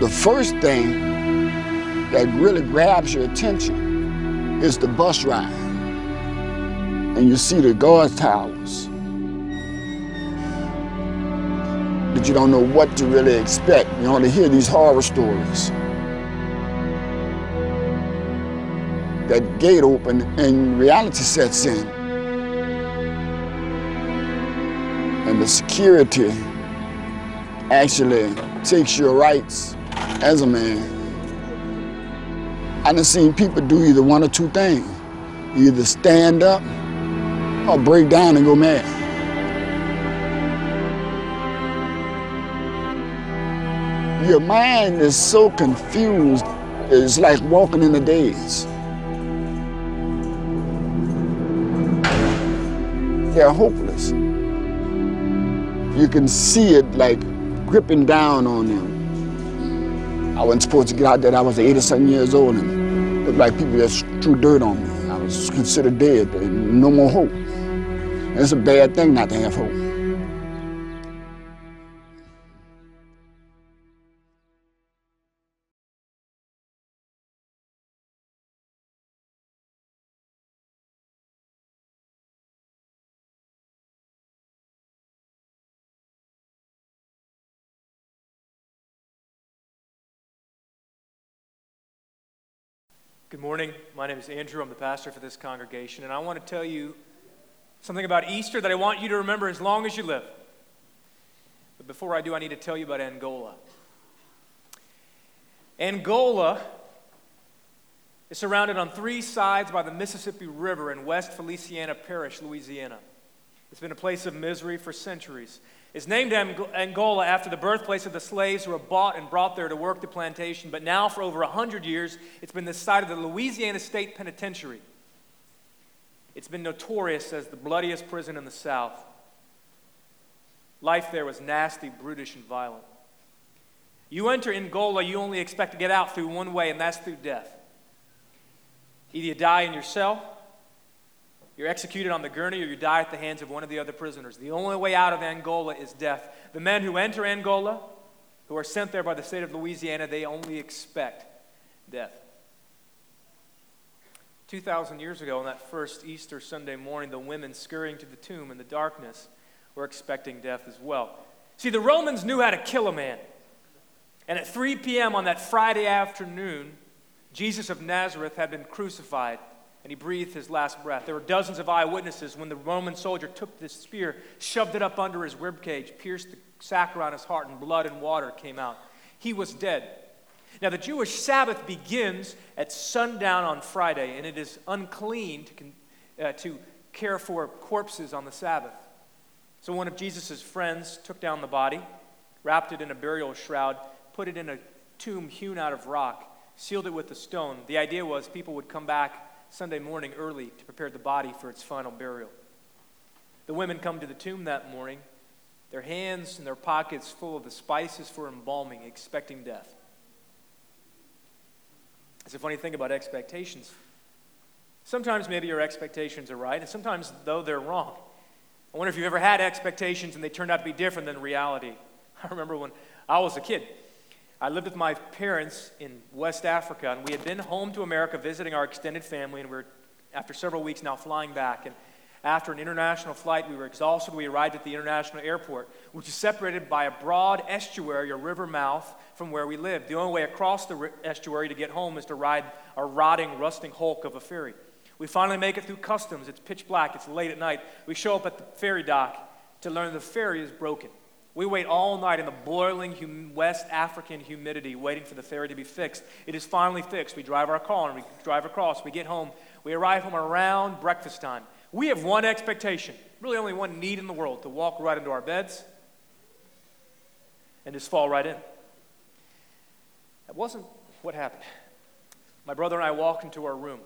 The first thing that really grabs your attention is the bus ride. And you see the guard towers. But you don't know what to really expect. You only hear these horror stories. That gate open and reality sets in. And the security actually takes your rights as a man I done seen people do either one or two things. Either stand up or break down and go mad. Your mind is so confused, it's like walking in a daze. They're hopeless. You can see it like gripping down on them. I wasn't supposed to get out there. I was 87 years old and looked like people just threw dirt on me. I was considered dead, and no more hope. And it's a bad thing not to have hope. Good morning. My name is Andrew. I'm the pastor for this congregation, and I want to tell you something about Easter that I want you to remember as long as you live. But before I do, I need to tell you about Angola. Angola is surrounded on three sides by the Mississippi River in West Feliciana Parish, Louisiana. It's been a place of misery for centuries. It's named Angola after the birthplace of the slaves who were bought and brought there to work the plantation, but now for over 100 years, it's been the site of the Louisiana State Penitentiary. It's been notorious as the bloodiest prison in the South. Life there was nasty, brutish, and violent. You enter Angola, you only expect to get out through one way, and that's through death. Either you die in your cell, you're executed on the gurney or you die at the hands of one of the other prisoners. The only way out of Angola is death. The men who enter Angola, who are sent there by the state of Louisiana, they only expect death. 2,000 years ago, on that first Easter Sunday morning, the women scurrying to the tomb in the darkness were expecting death as well. See, the Romans knew how to kill a man. And at 3 p.m. on that Friday afternoon, Jesus of Nazareth had been crucified and he breathed his last breath. There were dozens of eyewitnesses when the Roman soldier took this spear, shoved it up under his ribcage, pierced the sac around his heart, and blood and water came out. He was dead. Now, the Jewish Sabbath begins at sundown on Friday, and it is unclean to, uh, to care for corpses on the Sabbath. So, one of Jesus' friends took down the body, wrapped it in a burial shroud, put it in a tomb hewn out of rock, sealed it with a stone. The idea was people would come back Sunday morning early to prepare the body for its final burial. The women come to the tomb that morning, their hands and their pockets full of the spices for embalming, expecting death. It's a funny thing about expectations. Sometimes maybe your expectations are right, and sometimes, though, they're wrong. I wonder if you've ever had expectations and they turned out to be different than reality. I remember when I was a kid. I lived with my parents in West Africa, and we had been home to America visiting our extended family, and we were, after several weeks now, flying back. And after an international flight, we were exhausted. We arrived at the international airport, which is separated by a broad estuary or river mouth from where we lived. The only way across the estuary to get home is to ride a rotting, rusting hulk of a ferry. We finally make it through customs. It's pitch black, it's late at night. We show up at the ferry dock to learn the ferry is broken. We wait all night in the boiling hum- West African humidity, waiting for the ferry to be fixed. It is finally fixed. We drive our car and we drive across. We get home. We arrive home around breakfast time. We have one expectation, really only one need in the world to walk right into our beds and just fall right in. That wasn't what happened. My brother and I walked into our room.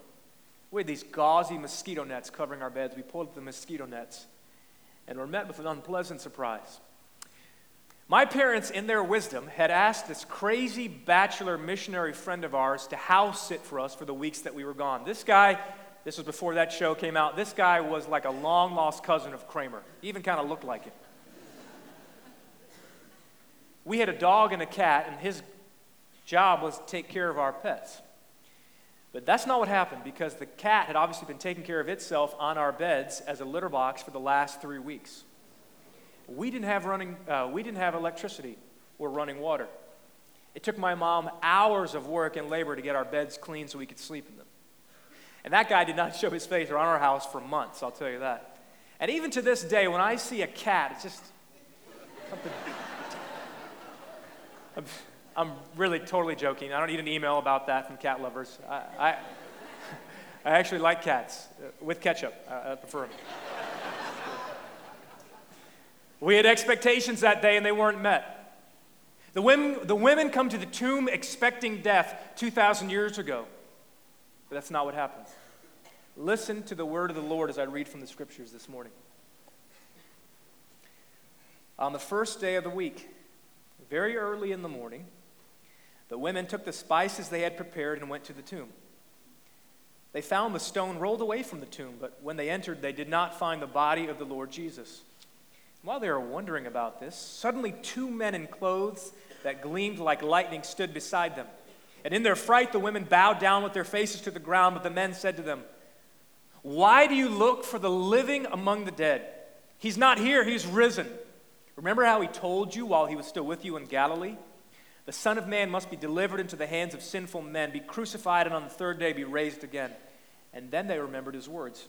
We had these gauzy mosquito nets covering our beds. We pulled up the mosquito nets and were met with an unpleasant surprise. My parents, in their wisdom, had asked this crazy bachelor missionary friend of ours to house sit for us for the weeks that we were gone. This guy, this was before that show came out, this guy was like a long lost cousin of Kramer, he even kind of looked like him. We had a dog and a cat, and his job was to take care of our pets. But that's not what happened because the cat had obviously been taking care of itself on our beds as a litter box for the last three weeks. We didn't have running, uh, we didn't have electricity or running water. It took my mom hours of work and labor to get our beds clean so we could sleep in them. And that guy did not show his face around our house for months, I'll tell you that. And even to this day, when I see a cat, it's just something. I'm, I'm really totally joking. I don't need an email about that from cat lovers. I, I, I actually like cats uh, with ketchup. I prefer them. We had expectations that day and they weren't met. The women, the women come to the tomb expecting death 2,000 years ago, but that's not what happened. Listen to the word of the Lord as I read from the scriptures this morning. On the first day of the week, very early in the morning, the women took the spices they had prepared and went to the tomb. They found the stone rolled away from the tomb, but when they entered, they did not find the body of the Lord Jesus. While they were wondering about this, suddenly two men in clothes that gleamed like lightning stood beside them. And in their fright, the women bowed down with their faces to the ground, but the men said to them, Why do you look for the living among the dead? He's not here, he's risen. Remember how he told you while he was still with you in Galilee? The Son of Man must be delivered into the hands of sinful men, be crucified, and on the third day be raised again. And then they remembered his words.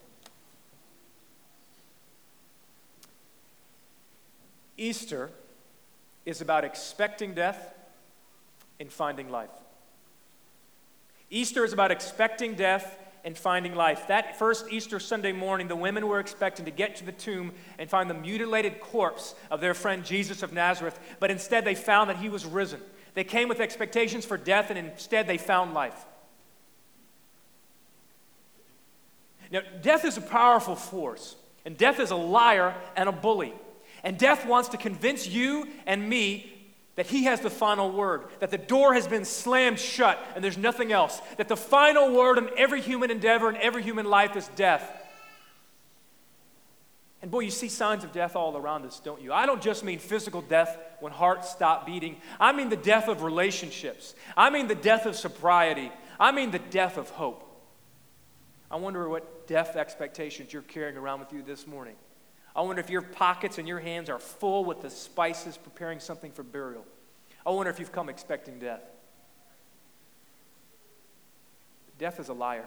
Easter is about expecting death and finding life. Easter is about expecting death and finding life. That first Easter Sunday morning, the women were expecting to get to the tomb and find the mutilated corpse of their friend Jesus of Nazareth, but instead they found that he was risen. They came with expectations for death, and instead they found life. Now, death is a powerful force, and death is a liar and a bully. And death wants to convince you and me that he has the final word, that the door has been slammed shut and there's nothing else, that the final word in every human endeavor and every human life is death. And boy, you see signs of death all around us, don't you? I don't just mean physical death when hearts stop beating. I mean the death of relationships. I mean the death of sobriety. I mean the death of hope. I wonder what death expectations you're carrying around with you this morning. I wonder if your pockets and your hands are full with the spices preparing something for burial. I wonder if you've come expecting death. Death is a liar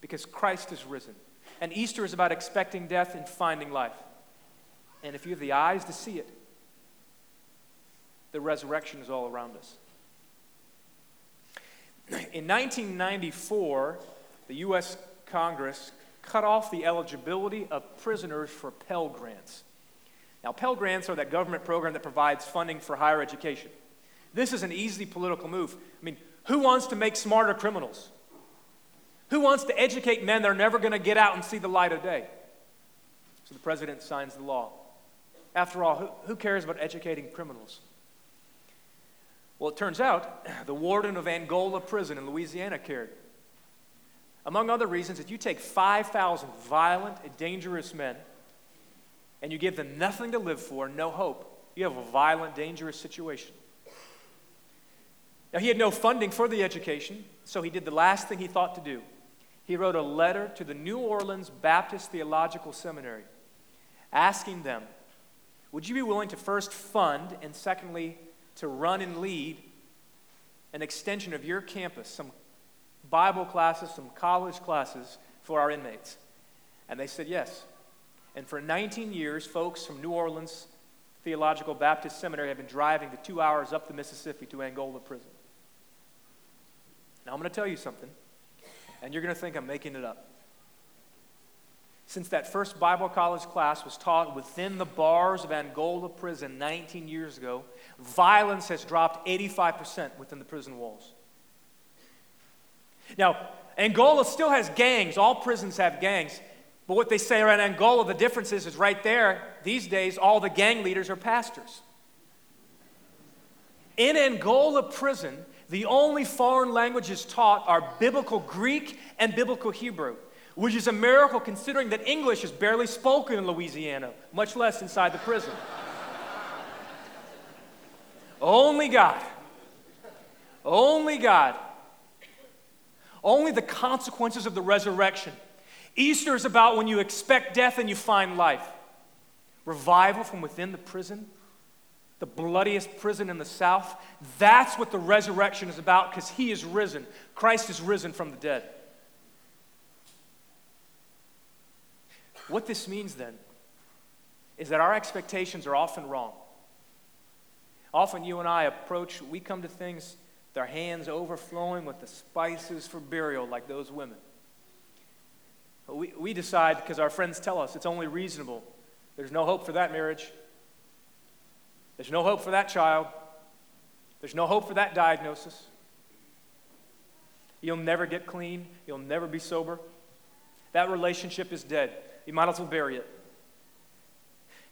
because Christ is risen. And Easter is about expecting death and finding life. And if you have the eyes to see it, the resurrection is all around us. In 1994, the U.S. Congress cut off the eligibility of prisoners for Pell Grants. Now, Pell Grants are that government program that provides funding for higher education. This is an easy political move. I mean, who wants to make smarter criminals? Who wants to educate men that are never going to get out and see the light of day? So the president signs the law. After all, who, who cares about educating criminals? Well, it turns out the warden of Angola prison in Louisiana cared. Among other reasons, if you take 5,000 violent and dangerous men and you give them nothing to live for, no hope, you have a violent, dangerous situation. Now, he had no funding for the education, so he did the last thing he thought to do. He wrote a letter to the New Orleans Baptist Theological Seminary asking them, Would you be willing to first fund and secondly, to run and lead an extension of your campus, some Bible classes, some college classes for our inmates? And they said yes. And for 19 years, folks from New Orleans Theological Baptist Seminary have been driving the two hours up the Mississippi to Angola prison. Now, I'm going to tell you something, and you're going to think I'm making it up. since that first Bible college class was taught within the bars of Angola prison 19 years ago, violence has dropped 85% within the prison walls. Now, Angola still has gangs. All prisons have gangs. But what they say around Angola, the difference is, is right there, these days, all the gang leaders are pastors. In Angola prison, the only foreign languages taught are biblical Greek and biblical Hebrew, which is a miracle considering that English is barely spoken in Louisiana, much less inside the prison. only God. Only God. Only the consequences of the resurrection. Easter is about when you expect death and you find life. Revival from within the prison the bloodiest prison in the South. That's what the resurrection is about because he is risen. Christ is risen from the dead. What this means then is that our expectations are often wrong. Often you and I approach, we come to things our hands overflowing with the spices for burial, like those women. We, we decide because our friends tell us it's only reasonable. There's no hope for that marriage. There's no hope for that child. There's no hope for that diagnosis. You'll never get clean. You'll never be sober. That relationship is dead. You might as well bury it.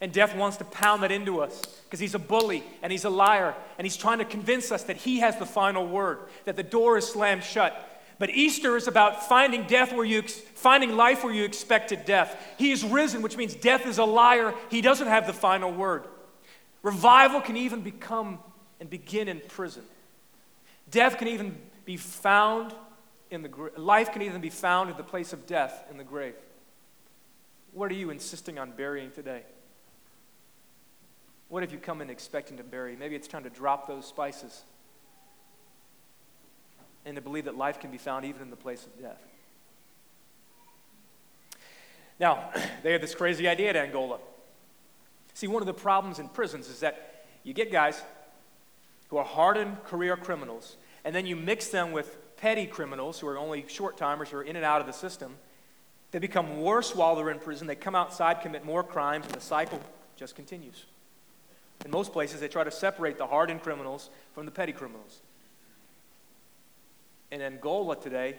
And death wants to pound that into us because he's a bully and he's a liar and he's trying to convince us that he has the final word, that the door is slammed shut. But Easter is about finding death where you finding life where you expected death. He is risen, which means death is a liar. He doesn't have the final word. Revival can even become and begin in prison. Death can even be found in the grave. Life can even be found at the place of death in the grave. What are you insisting on burying today? What have you come in expecting to bury? Maybe it's time to drop those spices and to believe that life can be found even in the place of death. Now, they had this crazy idea at Angola. See, one of the problems in prisons is that you get guys who are hardened career criminals, and then you mix them with petty criminals who are only short timers who are in and out of the system. They become worse while they're in prison. They come outside, commit more crimes, and the cycle just continues. In most places, they try to separate the hardened criminals from the petty criminals. In Angola today,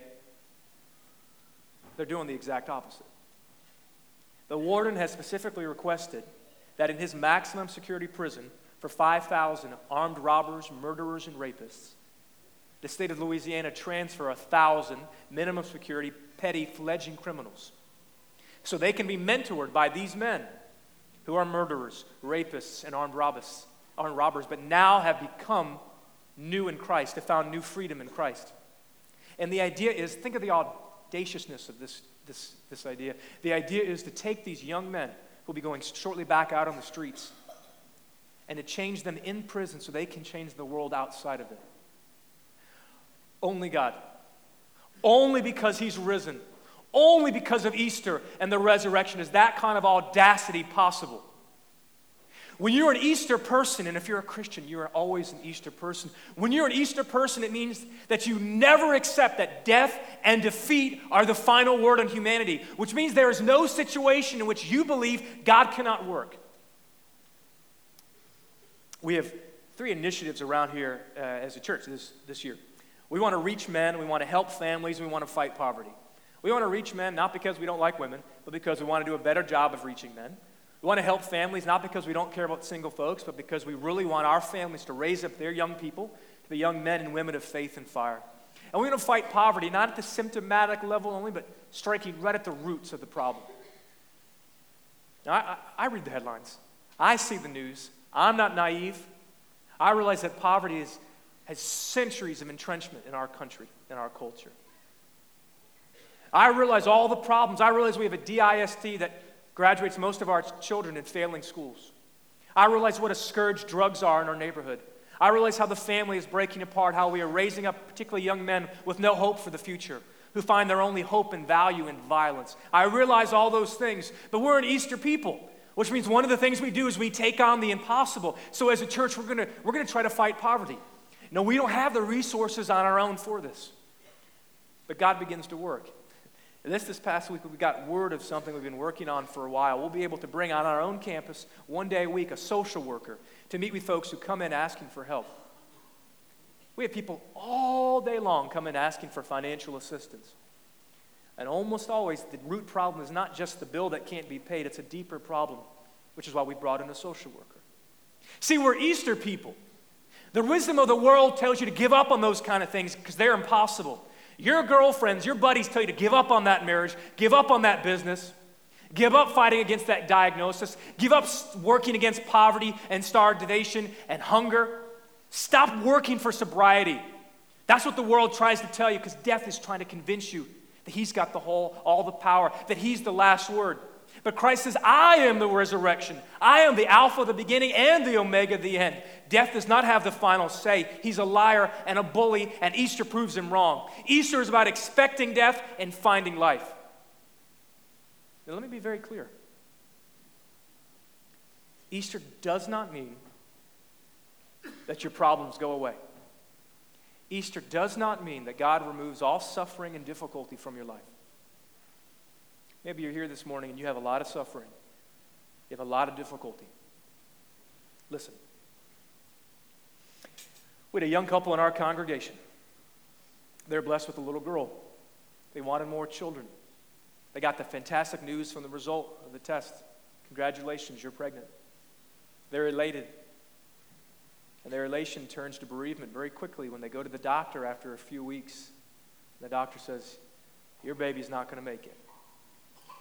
they're doing the exact opposite. The warden has specifically requested that in his maximum security prison for 5,000 armed robbers, murderers, and rapists, the state of Louisiana transfer 1,000 minimum security petty fledging criminals so they can be mentored by these men who are murderers, rapists, and armed robbers, armed robbers but now have become new in Christ, have found new freedom in Christ. And the idea is think of the audaciousness of this, this, this idea. The idea is to take these young men who'll be going shortly back out on the streets, and to change them in prison so they can change the world outside of it. Only God. Only because He's risen. Only because of Easter and the resurrection is that kind of audacity possible. When you're an Easter person, and if you're a Christian, you are always an Easter person. When you're an Easter person, it means that you never accept that death and defeat are the final word on humanity, which means there is no situation in which you believe God cannot work. We have three initiatives around here uh, as a church this, this year. We want to reach men, we want to help families, we want to fight poverty. We want to reach men not because we don't like women, but because we want to do a better job of reaching men. We want to help families not because we don't care about single folks, but because we really want our families to raise up their young people to be young men and women of faith and fire. And we want to fight poverty, not at the symptomatic level only, but striking right at the roots of the problem. Now, I, I, I read the headlines, I see the news. I'm not naive. I realize that poverty is, has centuries of entrenchment in our country, in our culture. I realize all the problems. I realize we have a DIST that graduates most of our children in failing schools. I realize what a scourge drugs are in our neighborhood. I realize how the family is breaking apart, how we are raising up particularly young men with no hope for the future, who find their only hope and value in violence. I realize all those things, but we're an Easter people, which means one of the things we do is we take on the impossible. So as a church, we're gonna, we're gonna try to fight poverty. No, we don't have the resources on our own for this. But God begins to work. This this past week, we got word of something we've been working on for a while. We'll be able to bring on our own campus one day a week a social worker to meet with folks who come in asking for help. We have people all day long come in asking for financial assistance. And almost always, the root problem is not just the bill that can't be paid, it's a deeper problem, which is why we brought in a social worker. See, we're Easter people. The wisdom of the world tells you to give up on those kind of things because they're impossible. Your girlfriends, your buddies tell you to give up on that marriage, give up on that business, give up fighting against that diagnosis, give up working against poverty and starvation and hunger. Stop working for sobriety. That's what the world tries to tell you because death is trying to convince you that he's got the whole, all the power, that he's the last word. But Christ says, I am the resurrection. I am the Alpha, the beginning, and the Omega, the end. Death does not have the final say. He's a liar and a bully, and Easter proves him wrong. Easter is about expecting death and finding life. Now, let me be very clear Easter does not mean that your problems go away. Easter does not mean that God removes all suffering and difficulty from your life. Maybe you're here this morning and you have a lot of suffering, you have a lot of difficulty. Listen. We had a young couple in our congregation. They're blessed with a little girl. They wanted more children. They got the fantastic news from the result of the test. Congratulations, you're pregnant. They're elated. And their elation turns to bereavement very quickly when they go to the doctor after a few weeks. The doctor says, Your baby's not going to make it.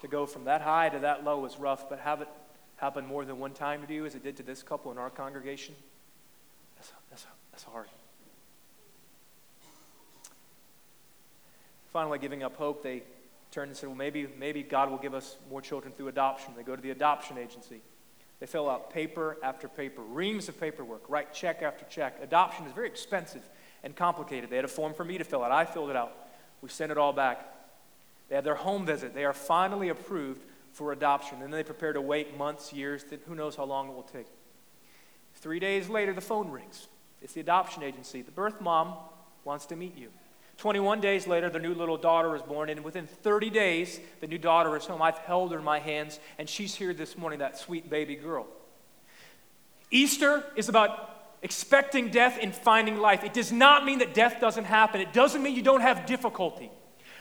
To go from that high to that low is rough, but have it happen more than one time to you, as it did to this couple in our congregation, that's, that's, that's hard. Finally, giving up hope, they turned and said, Well, maybe, maybe God will give us more children through adoption. They go to the adoption agency. They fill out paper after paper, reams of paperwork, write check after check. Adoption is very expensive and complicated. They had a form for me to fill out. I filled it out. We sent it all back. They had their home visit. They are finally approved for adoption. And then they prepare to wait months, years, who knows how long it will take. Three days later, the phone rings. It's the adoption agency. The birth mom wants to meet you. 21 days later, the new little daughter is born, and within 30 days, the new daughter is home. I've held her in my hands, and she's here this morning, that sweet baby girl. Easter is about expecting death and finding life. It does not mean that death doesn't happen, it doesn't mean you don't have difficulty.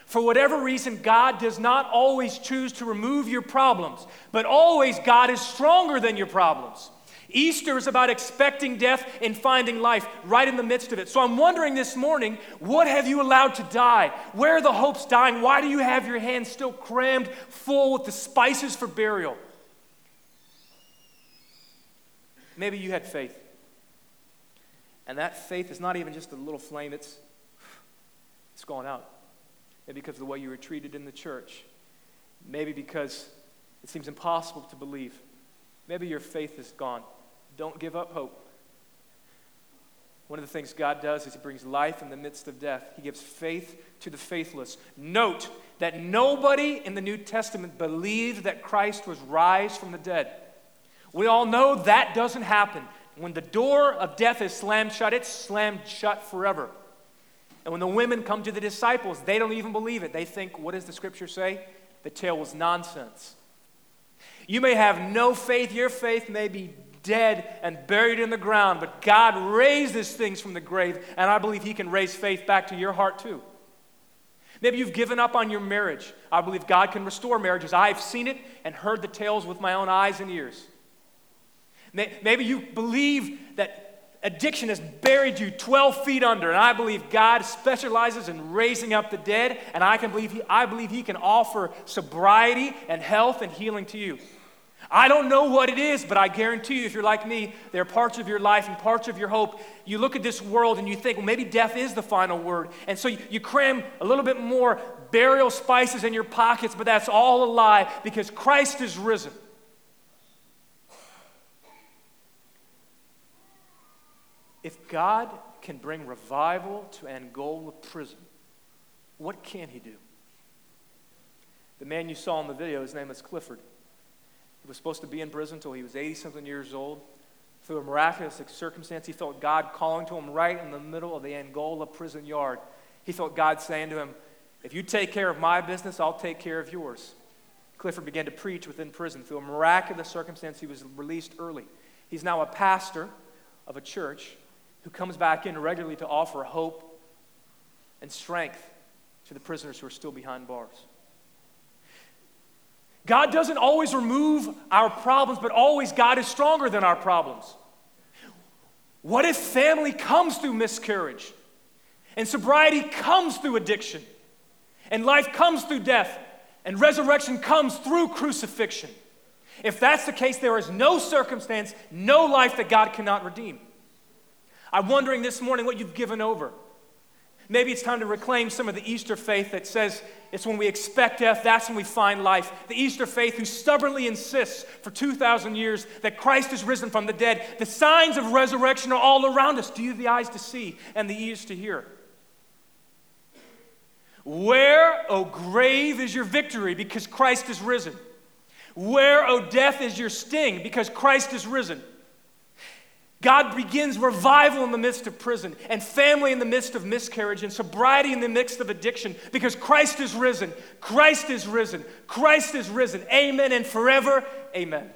For whatever reason, God does not always choose to remove your problems, but always God is stronger than your problems. Easter is about expecting death and finding life right in the midst of it. So I'm wondering this morning what have you allowed to die? Where are the hopes dying? Why do you have your hands still crammed full with the spices for burial? Maybe you had faith. And that faith is not even just a little flame, it's, it's gone out. Maybe because of the way you were treated in the church. Maybe because it seems impossible to believe. Maybe your faith is gone. Don't give up hope. One of the things God does is He brings life in the midst of death. He gives faith to the faithless. Note that nobody in the New Testament believed that Christ was raised from the dead. We all know that doesn't happen. When the door of death is slammed shut, it's slammed shut forever. And when the women come to the disciples, they don't even believe it. They think, what does the scripture say? The tale was nonsense. You may have no faith, your faith may be dead and buried in the ground, but God raises things from the grave, and I believe He can raise faith back to your heart too. Maybe you've given up on your marriage. I believe God can restore marriages. I've seen it and heard the tales with my own eyes and ears. Maybe you believe that addiction has buried you 12 feet under, and I believe God specializes in raising up the dead, and I, can believe he, I believe He can offer sobriety and health and healing to you. I don't know what it is, but I guarantee you, if you're like me, there are parts of your life and parts of your hope. You look at this world and you think, well, maybe death is the final word. And so you, you cram a little bit more burial spices in your pockets, but that's all a lie because Christ is risen. If God can bring revival to Angola prison, what can he do? The man you saw in the video, his name is Clifford. He was supposed to be in prison until he was 80 something years old. Through a miraculous circumstance, he felt God calling to him right in the middle of the Angola prison yard. He felt God saying to him, If you take care of my business, I'll take care of yours. Clifford began to preach within prison. Through a miraculous circumstance, he was released early. He's now a pastor of a church who comes back in regularly to offer hope and strength to the prisoners who are still behind bars. God doesn't always remove our problems, but always God is stronger than our problems. What if family comes through miscarriage, and sobriety comes through addiction, and life comes through death, and resurrection comes through crucifixion? If that's the case, there is no circumstance, no life that God cannot redeem. I'm wondering this morning what you've given over. Maybe it's time to reclaim some of the Easter faith that says it's when we expect death, that's when we find life. The Easter faith who stubbornly insists for 2,000 years that Christ is risen from the dead. The signs of resurrection are all around us. Do you have the eyes to see and the ears to hear? Where, O grave, is your victory because Christ is risen? Where, O death, is your sting because Christ is risen? God begins revival in the midst of prison, and family in the midst of miscarriage, and sobriety in the midst of addiction, because Christ is risen. Christ is risen. Christ is risen. Amen and forever. Amen.